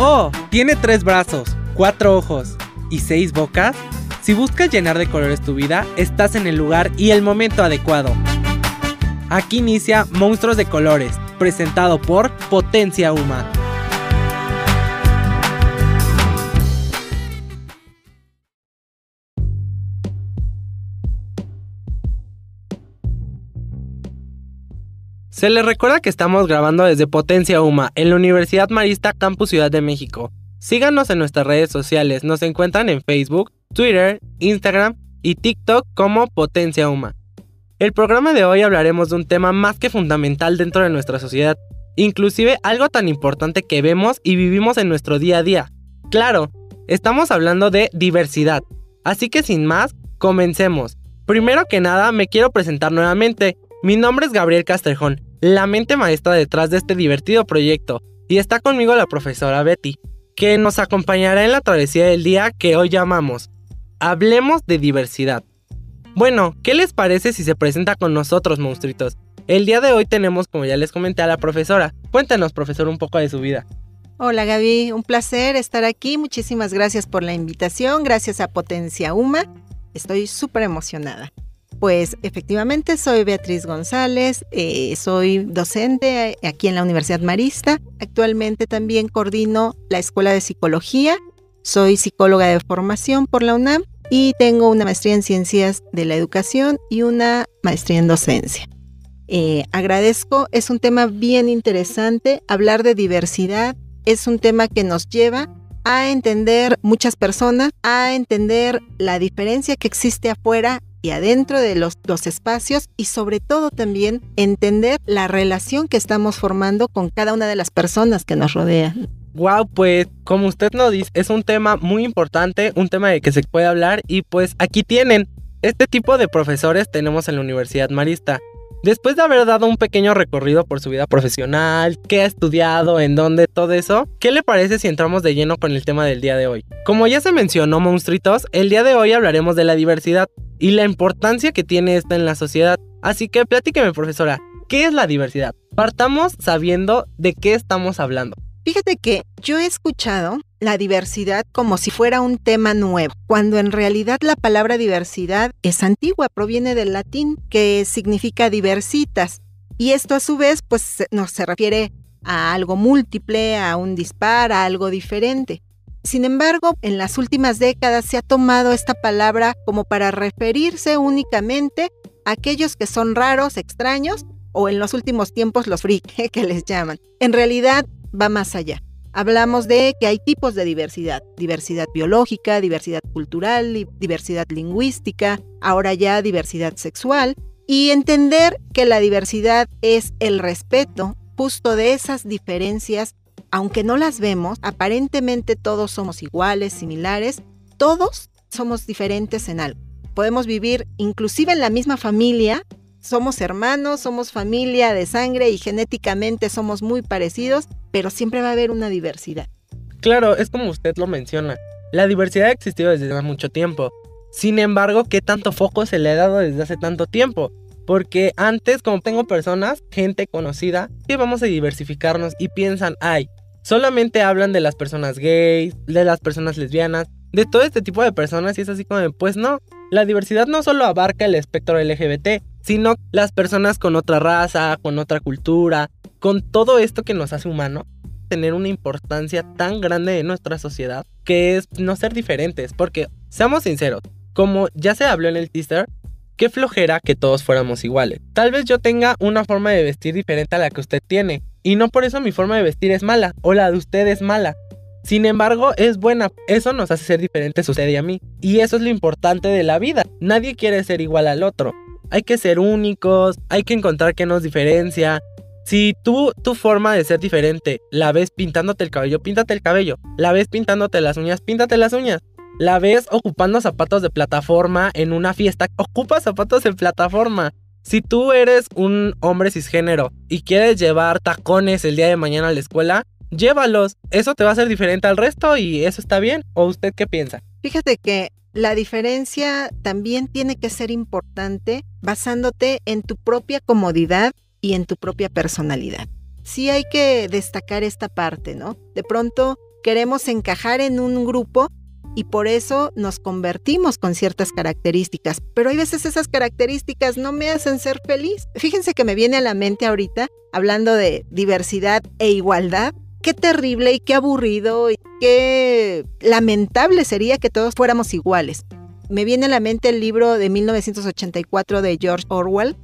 Oh, tiene tres brazos, cuatro ojos y seis bocas. Si buscas llenar de colores tu vida, estás en el lugar y el momento adecuado. Aquí inicia Monstruos de Colores, presentado por Potencia Uma. Se les recuerda que estamos grabando desde Potencia Uma en la Universidad Marista Campus Ciudad de México. Síganos en nuestras redes sociales, nos encuentran en Facebook, Twitter, Instagram y TikTok como Potencia Uma. El programa de hoy hablaremos de un tema más que fundamental dentro de nuestra sociedad, inclusive algo tan importante que vemos y vivimos en nuestro día a día. Claro, estamos hablando de diversidad. Así que sin más, comencemos. Primero que nada, me quiero presentar nuevamente. Mi nombre es Gabriel Castrejón, la mente maestra detrás de este divertido proyecto, y está conmigo la profesora Betty, que nos acompañará en la travesía del día que hoy llamamos Hablemos de diversidad. Bueno, ¿qué les parece si se presenta con nosotros, monstruitos? El día de hoy tenemos, como ya les comenté, a la profesora. Cuéntanos, profesor, un poco de su vida. Hola Gaby, un placer estar aquí. Muchísimas gracias por la invitación. Gracias a Potencia Uma. Estoy súper emocionada. Pues efectivamente soy Beatriz González, eh, soy docente aquí en la Universidad Marista. Actualmente también coordino la Escuela de Psicología. Soy psicóloga de formación por la UNAM y tengo una maestría en Ciencias de la Educación y una maestría en Docencia. Eh, agradezco, es un tema bien interesante. Hablar de diversidad es un tema que nos lleva a entender muchas personas, a entender la diferencia que existe afuera y adentro de los, dos espacios y sobre todo también entender la relación que estamos formando con cada una de las personas que nos rodean. Wow, pues como usted nos dice, es un tema muy importante, un tema de que se puede hablar y pues aquí tienen. Este tipo de profesores tenemos en la Universidad Marista. Después de haber dado un pequeño recorrido por su vida profesional, qué ha estudiado, en dónde, todo eso, ¿qué le parece si entramos de lleno con el tema del día de hoy? Como ya se mencionó, monstruitos, el día de hoy hablaremos de la diversidad y la importancia que tiene esta en la sociedad. Así que platíqueme, profesora, ¿qué es la diversidad? Partamos sabiendo de qué estamos hablando. Fíjate que yo he escuchado la diversidad como si fuera un tema nuevo, cuando en realidad la palabra diversidad es antigua, proviene del latín, que significa diversitas. Y esto a su vez, pues nos se refiere a algo múltiple, a un dispar, a algo diferente. Sin embargo, en las últimas décadas se ha tomado esta palabra como para referirse únicamente a aquellos que son raros, extraños, o en los últimos tiempos los freak, que les llaman. En realidad va más allá. Hablamos de que hay tipos de diversidad, diversidad biológica, diversidad cultural, diversidad lingüística, ahora ya diversidad sexual, y entender que la diversidad es el respeto justo de esas diferencias, aunque no las vemos, aparentemente todos somos iguales, similares, todos somos diferentes en algo. Podemos vivir inclusive en la misma familia, somos hermanos, somos familia de sangre y genéticamente somos muy parecidos, pero siempre va a haber una diversidad. Claro, es como usted lo menciona. La diversidad ha existido desde hace mucho tiempo. Sin embargo, ¿qué tanto foco se le ha dado desde hace tanto tiempo? Porque antes, como tengo personas, gente conocida, que vamos a diversificarnos y piensan, ay, solamente hablan de las personas gays, de las personas lesbianas, de todo este tipo de personas y es así como, pues no, la diversidad no solo abarca el espectro LGBT, sino las personas con otra raza, con otra cultura, con todo esto que nos hace humanos, tener una importancia tan grande en nuestra sociedad, que es no ser diferentes, porque seamos sinceros, como ya se habló en el teaser, qué flojera que todos fuéramos iguales. Tal vez yo tenga una forma de vestir diferente a la que usted tiene, y no por eso mi forma de vestir es mala, o la de usted es mala. Sin embargo, es buena, eso nos hace ser diferentes y a mí. Y eso es lo importante de la vida, nadie quiere ser igual al otro. Hay que ser únicos, hay que encontrar qué nos diferencia. Si tú, tu forma de ser diferente, la ves pintándote el cabello, píntate el cabello. La ves pintándote las uñas, píntate las uñas. La ves ocupando zapatos de plataforma en una fiesta, ocupa zapatos en plataforma. Si tú eres un hombre cisgénero y quieres llevar tacones el día de mañana a la escuela, llévalos. Eso te va a hacer diferente al resto y eso está bien. ¿O usted qué piensa? Fíjate que la diferencia también tiene que ser importante basándote en tu propia comodidad y en tu propia personalidad. Sí hay que destacar esta parte, ¿no? De pronto queremos encajar en un grupo y por eso nos convertimos con ciertas características. Pero hay veces esas características no me hacen ser feliz. Fíjense que me viene a la mente ahorita, hablando de diversidad e igualdad, qué terrible y qué aburrido y qué lamentable sería que todos fuéramos iguales. Me viene a la mente el libro de 1984 de George Orwell.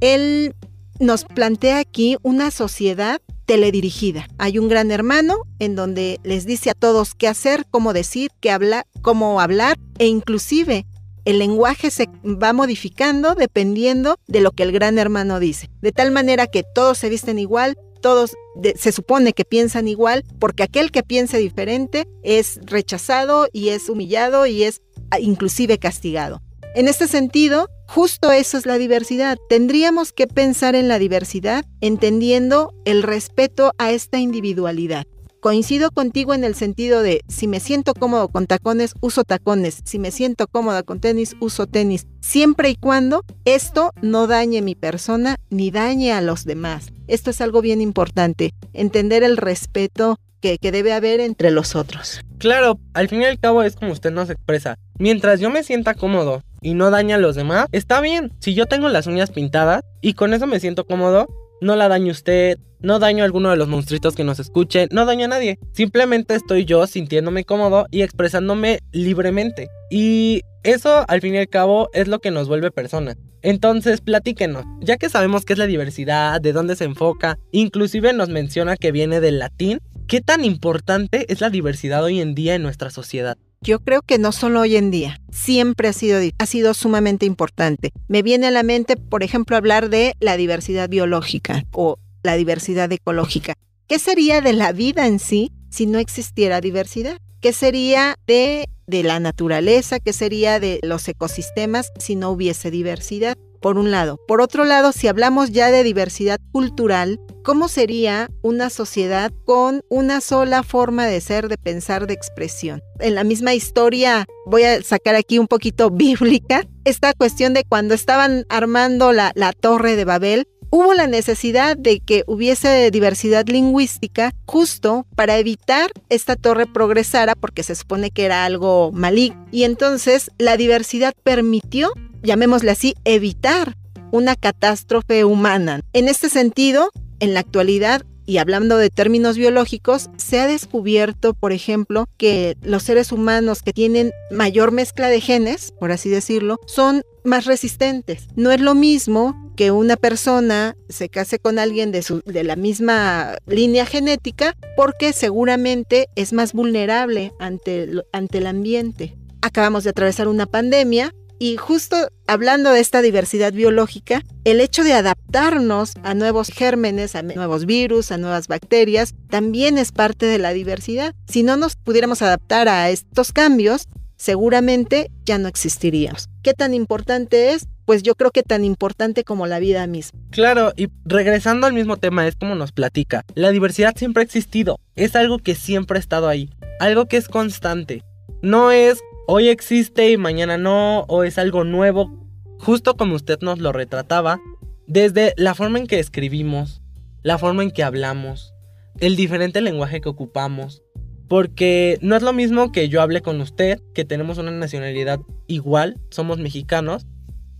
Él nos plantea aquí una sociedad teledirigida. Hay un gran hermano en donde les dice a todos qué hacer, cómo decir, qué hablar, cómo hablar e inclusive el lenguaje se va modificando dependiendo de lo que el gran hermano dice. De tal manera que todos se visten igual, todos se supone que piensan igual, porque aquel que piense diferente es rechazado y es humillado y es ah, inclusive castigado. En este sentido, justo eso es la diversidad. Tendríamos que pensar en la diversidad entendiendo el respeto a esta individualidad. Coincido contigo en el sentido de si me siento cómodo con tacones, uso tacones. Si me siento cómoda con tenis, uso tenis. Siempre y cuando esto no dañe mi persona ni dañe a los demás. Esto es algo bien importante. Entender el respeto que, debe haber entre los otros. Claro, al fin y al cabo es como usted nos expresa. Mientras yo me sienta cómodo y no daña a los demás, está bien. Si yo tengo las uñas pintadas y con eso me siento cómodo, no la daño usted, no daño a alguno de los monstruitos que nos escuchen, no daño a nadie. Simplemente estoy yo sintiéndome cómodo y expresándome libremente. Y eso, al fin y al cabo, es lo que nos vuelve personas. Entonces, platíquenos, ya que sabemos qué es la diversidad, de dónde se enfoca, inclusive nos menciona que viene del latín, ¿qué tan importante es la diversidad hoy en día en nuestra sociedad? Yo creo que no solo hoy en día, siempre ha sido, ha sido sumamente importante. Me viene a la mente, por ejemplo, hablar de la diversidad biológica o la diversidad ecológica. ¿Qué sería de la vida en sí si no existiera diversidad? ¿Qué sería de, de la naturaleza? ¿Qué sería de los ecosistemas si no hubiese diversidad? Por un lado. Por otro lado, si hablamos ya de diversidad cultural, ¿cómo sería una sociedad con una sola forma de ser, de pensar, de expresión? En la misma historia, voy a sacar aquí un poquito bíblica, esta cuestión de cuando estaban armando la, torre de Babel, hubo la necesidad de que hubiese diversidad lingüística justo para evitar esta torre progresara porque se supone que era algo maligno. Y entonces la diversidad permitió, llamémosle así, evitar una catástrofe humana. En este sentido, en la actualidad y hablando de términos biológicos, se ha descubierto, por ejemplo, que los seres humanos que tienen mayor mezcla de genes, por así decirlo, son más resistentes. No es lo mismo que una persona se case con alguien de, la misma línea genética porque seguramente es más vulnerable ante el ambiente. Acabamos de atravesar una pandemia y justo hablando de esta diversidad biológica, el hecho de adaptarnos a nuevos gérmenes, a nuevos virus, a nuevas bacterias, también es parte de la diversidad. Si no nos pudiéramos adaptar a estos cambios, seguramente ya no existiríamos. ¿Qué tan importante es? Pues yo creo que tan importante como la vida misma. Claro, y regresando al mismo tema, es como nos platica. La diversidad siempre ha existido, es algo que siempre ha estado ahí, algo que es constante. No es hoy existe y mañana no, o es algo nuevo, justo como usted nos lo retrataba, desde la forma en que escribimos, la forma en que hablamos, el diferente lenguaje que ocupamos, porque no es lo mismo que yo hable con usted, que tenemos una nacionalidad igual, somos mexicanos.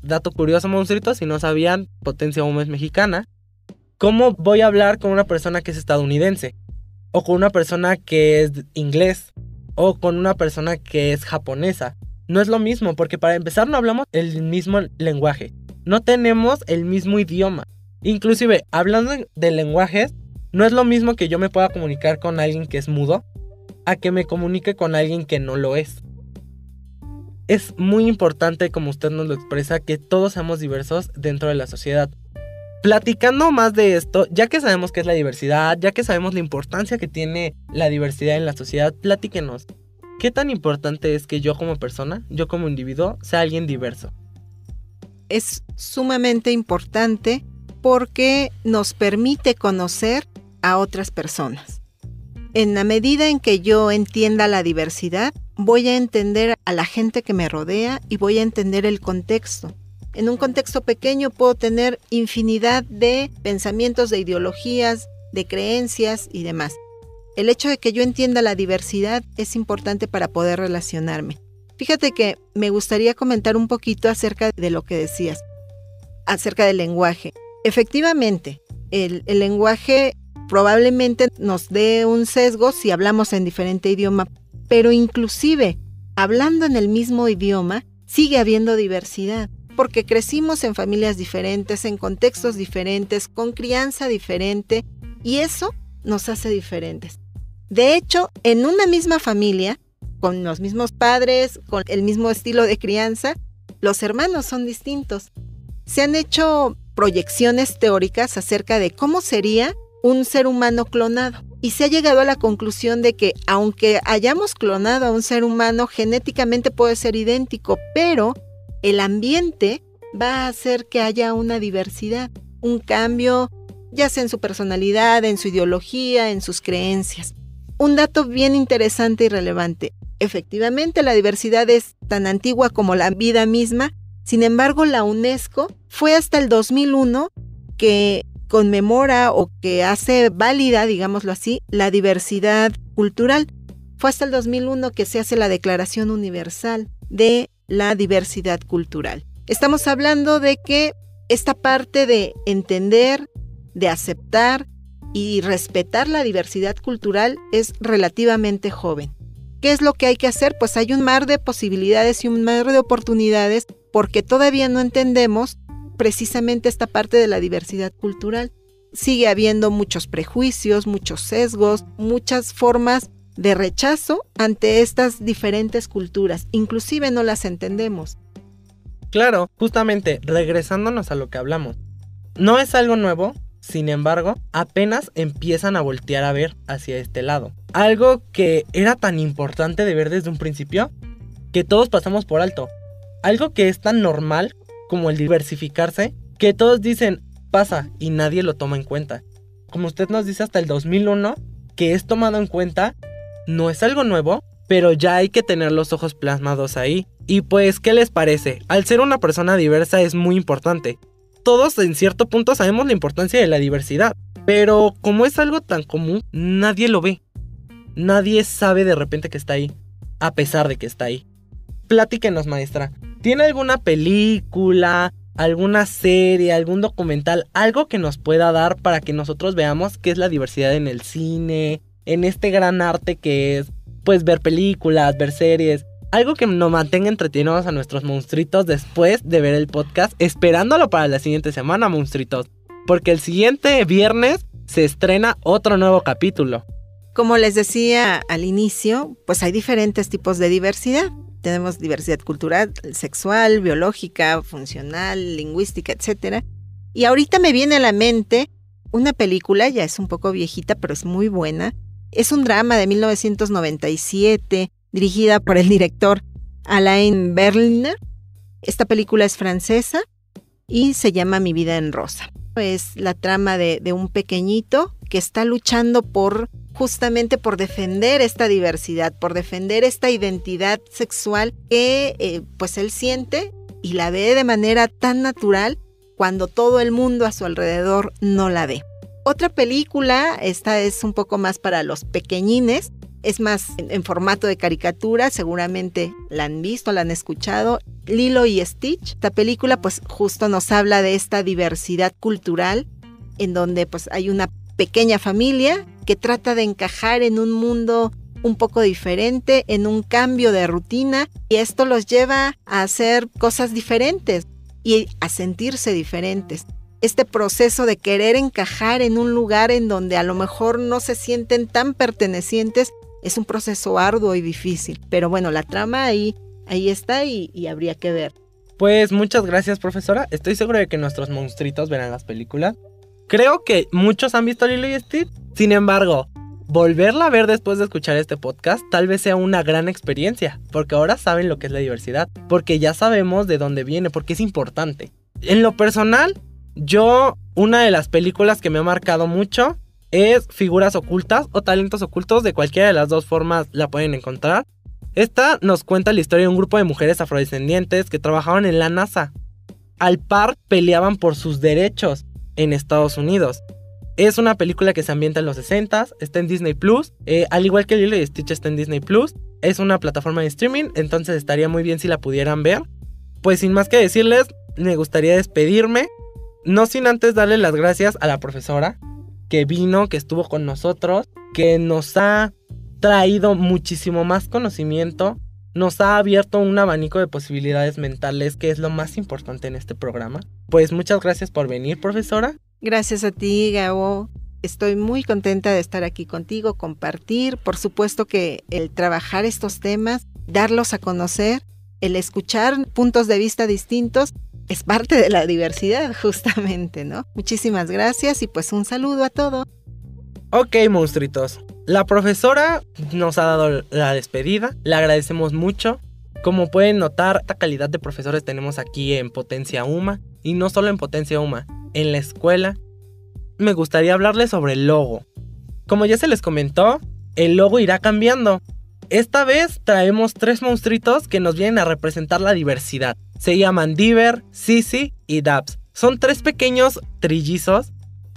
Dato curioso, monstruitos, si no sabían, Potencia Humo es mexicana. ¿Cómo voy a hablar con una persona que es estadounidense? O con una persona que es inglés o con una persona que es japonesa. No es lo mismo, porque para empezar no hablamos el mismo lenguaje. No tenemos el mismo idioma. Inclusive, hablando de lenguajes, no es lo mismo que yo me pueda comunicar con alguien que es mudo a que me comunique con alguien que no lo es. Es muy importante, como usted nos lo expresa, que todos seamos diversos dentro de la sociedad. Platicando más de esto, ya que sabemos qué es la diversidad, ya que sabemos la importancia que tiene la diversidad en la sociedad, platíquenos. ¿Qué tan importante es que yo como persona, yo como individuo, sea alguien diverso? Es sumamente importante porque nos permite conocer a otras personas. En la medida en que yo entienda la diversidad, voy a entender a la gente que me rodea y voy a entender el contexto en un contexto pequeño puedo tener infinidad de pensamientos, de ideologías, de creencias y demás. el hecho de que yo entienda la diversidad es importante para poder relacionarme. Fíjate que me gustaría comentar un poquito acerca de lo que decías, acerca del lenguaje. Efectivamente, el, lenguaje probablemente nos dé un sesgo si hablamos en diferente idioma, pero inclusive hablando en el mismo idioma, sigue habiendo diversidad, porque crecimos en familias diferentes, en contextos diferentes, con crianza diferente, y eso nos hace diferentes. De hecho, en una misma familia, con los mismos padres, con el mismo estilo de crianza, los hermanos son distintos. Se han hecho proyecciones teóricas acerca de cómo sería un ser humano clonado. Y se ha llegado a la conclusión de que aunque hayamos clonado a un ser humano, genéticamente puede ser idéntico, pero el ambiente va a hacer que haya una diversidad, un cambio, ya sea en su personalidad, en su ideología, en sus creencias. Un dato bien interesante y relevante. Efectivamente, la diversidad es tan antigua como la vida misma. Sin embargo, la UNESCO fue hasta el 2001 que conmemora o que hace válida, digámoslo así, la diversidad cultural. Fue hasta el 2001 que se hace la Declaración Universal de la Diversidad Cultural. Estamos hablando de que esta parte de entender, de aceptar y respetar la diversidad cultural es relativamente joven. ¿Qué es lo que hay que hacer? Pues hay un mar de posibilidades y un mar de oportunidades porque todavía no entendemos precisamente esta parte de la diversidad cultural. Sigue habiendo muchos prejuicios, muchos sesgos, muchas formas de rechazo ante estas diferentes culturas. Inclusive no las entendemos. Claro, justamente, regresándonos a lo que hablamos. No es algo nuevo, sin embargo, apenas empiezan a voltear a ver hacia este lado. Algo que era tan importante de ver desde un principio, que todos pasamos por alto. Algo que es tan normal como el diversificarse, que todos dicen pasa y nadie lo toma en cuenta. Como usted nos dice hasta el 2001, que es tomado en cuenta, no es algo nuevo, pero ya hay que tener los ojos plasmados ahí. Y pues, ¿qué les parece? Al ser una persona diversa es muy importante. Todos en cierto punto sabemos la importancia de la diversidad, pero como es algo tan común, nadie lo ve. Nadie sabe de repente que está ahí, a pesar de que está ahí. Platíquenos, maestra. ¿Tiene alguna película, alguna serie, algún documental, algo que nos pueda dar para que nosotros veamos qué es la diversidad en el cine, en este gran arte que es, pues, ver películas, ver series? Algo que nos mantenga entretenidos a nuestros monstruitos después de ver el podcast, esperándolo para la siguiente semana, monstruitos. Porque el siguiente viernes se estrena otro nuevo capítulo. Como les decía al inicio, pues hay diferentes tipos de diversidad tenemos diversidad cultural, sexual, biológica, funcional, lingüística, etc. Y ahorita me viene a la mente una película, ya es un poco viejita, pero es muy buena. Es un drama de 1997, dirigida por el director Alain Berliner. Esta película es francesa y se llama Mi vida en rosa. Es la trama de, un pequeñito que está luchando por justamente por defender esta diversidad, por defender esta identidad sexual que eh, pues él siente y la ve de manera tan natural cuando todo el mundo a su alrededor no la ve. Otra película, esta es un poco más para los pequeñines, es más en, formato de caricatura, seguramente la han visto, la han escuchado. Lilo y Stitch, esta película pues justo nos habla de esta diversidad cultural en donde pues hay una pequeña familia que trata de encajar en un mundo un poco diferente, en un cambio de rutina, y esto los lleva a hacer cosas diferentes y a sentirse diferentes. Este proceso de querer encajar en un lugar en donde a lo mejor no se sienten tan pertenecientes es un proceso arduo y difícil. Pero bueno, la trama ahí, ahí está y, y habría que ver. Pues muchas gracias, profesora. Estoy seguro de que nuestros monstruitos verán las películas Creo que muchos han visto Lilo y Stitch. Sin embargo, volverla a ver después de escuchar este podcast tal vez sea una gran experiencia, porque ahora saben lo que es la diversidad, porque ya sabemos de dónde viene, porque es importante. En lo personal, yo, una de las películas que me ha marcado mucho es Figuras Ocultas o Talentos Ocultos, de cualquiera de las dos formas la pueden encontrar. Esta nos cuenta la historia de un grupo de mujeres afrodescendientes que trabajaban en la NASA. Al par peleaban por sus derechos en Estados Unidos. Es una película que se ambienta en los 60 está en Disney Plus. Eh, al igual que Lilo Stitch está en Disney Plus. Es una plataforma de streaming, entonces estaría muy bien si la pudieran ver. Pues sin más que decirles, me gustaría despedirme. No sin antes darle las gracias a la profesora que vino, que estuvo con nosotros, que nos ha traído muchísimo más conocimiento, nos ha abierto un abanico de posibilidades mentales, que es lo más importante en este programa. Pues muchas gracias por venir, profesora. Gracias a ti, Gabo. Estoy muy contenta de estar aquí contigo, compartir, por supuesto que el trabajar estos temas, darlos a conocer, el escuchar puntos de vista distintos, es parte de la diversidad, justamente, ¿no? Muchísimas gracias y pues un saludo a todos. Ok, monstruitos. La profesora nos ha dado la despedida, le agradecemos mucho. Como pueden notar, esta calidad de profesores tenemos aquí en Potencia UMA y no solo en Potencia UMA, en la escuela. Me gustaría hablarles sobre el logo. Como ya se les comentó, el logo irá cambiando. Esta vez traemos tres monstruitos que nos vienen a representar la diversidad. Se llaman Diver, Sisi y Dabs. Son tres pequeños trillizos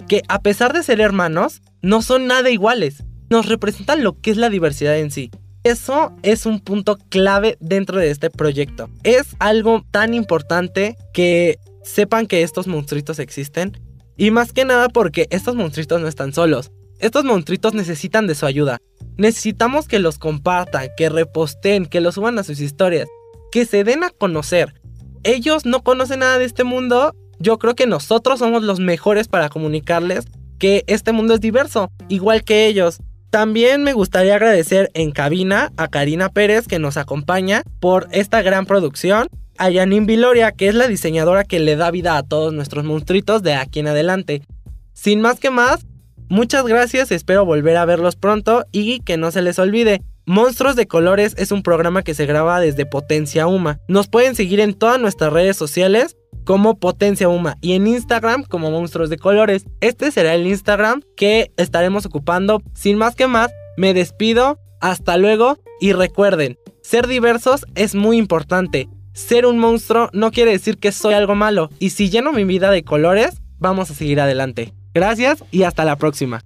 que a pesar de ser hermanos, no son nada iguales. Nos representan lo que es la diversidad en sí. Eso es un punto clave dentro de este proyecto. Es algo tan importante que sepan que estos monstruitos existen. Y más que nada porque estos monstruitos no están solos. Estos monstruitos necesitan de su ayuda. Necesitamos que los compartan, que reposten, que los suban a sus historias, que se den a conocer. Ellos no conocen nada de este mundo. Yo creo que nosotros somos los mejores para comunicarles que este mundo es diverso, igual que ellos. También me gustaría agradecer en cabina a Karina Pérez que nos acompaña por esta gran producción, a Janine Viloria que es la diseñadora que le da vida a todos nuestros monstruitos de aquí en adelante. Sin más que más, muchas gracias, espero volver a verlos pronto y que no se les olvide. Monstruos de Colores es un programa que se graba desde Potencia Uma. Nos pueden seguir en todas nuestras redes sociales como Potencia Uma y en Instagram como Monstruos de Colores. Este será el Instagram que estaremos ocupando. Sin más que más, me despido. Hasta luego y recuerden, ser diversos es muy importante. Ser un monstruo no quiere decir que soy algo malo y si lleno mi vida de colores, vamos a seguir adelante. Gracias y hasta la próxima.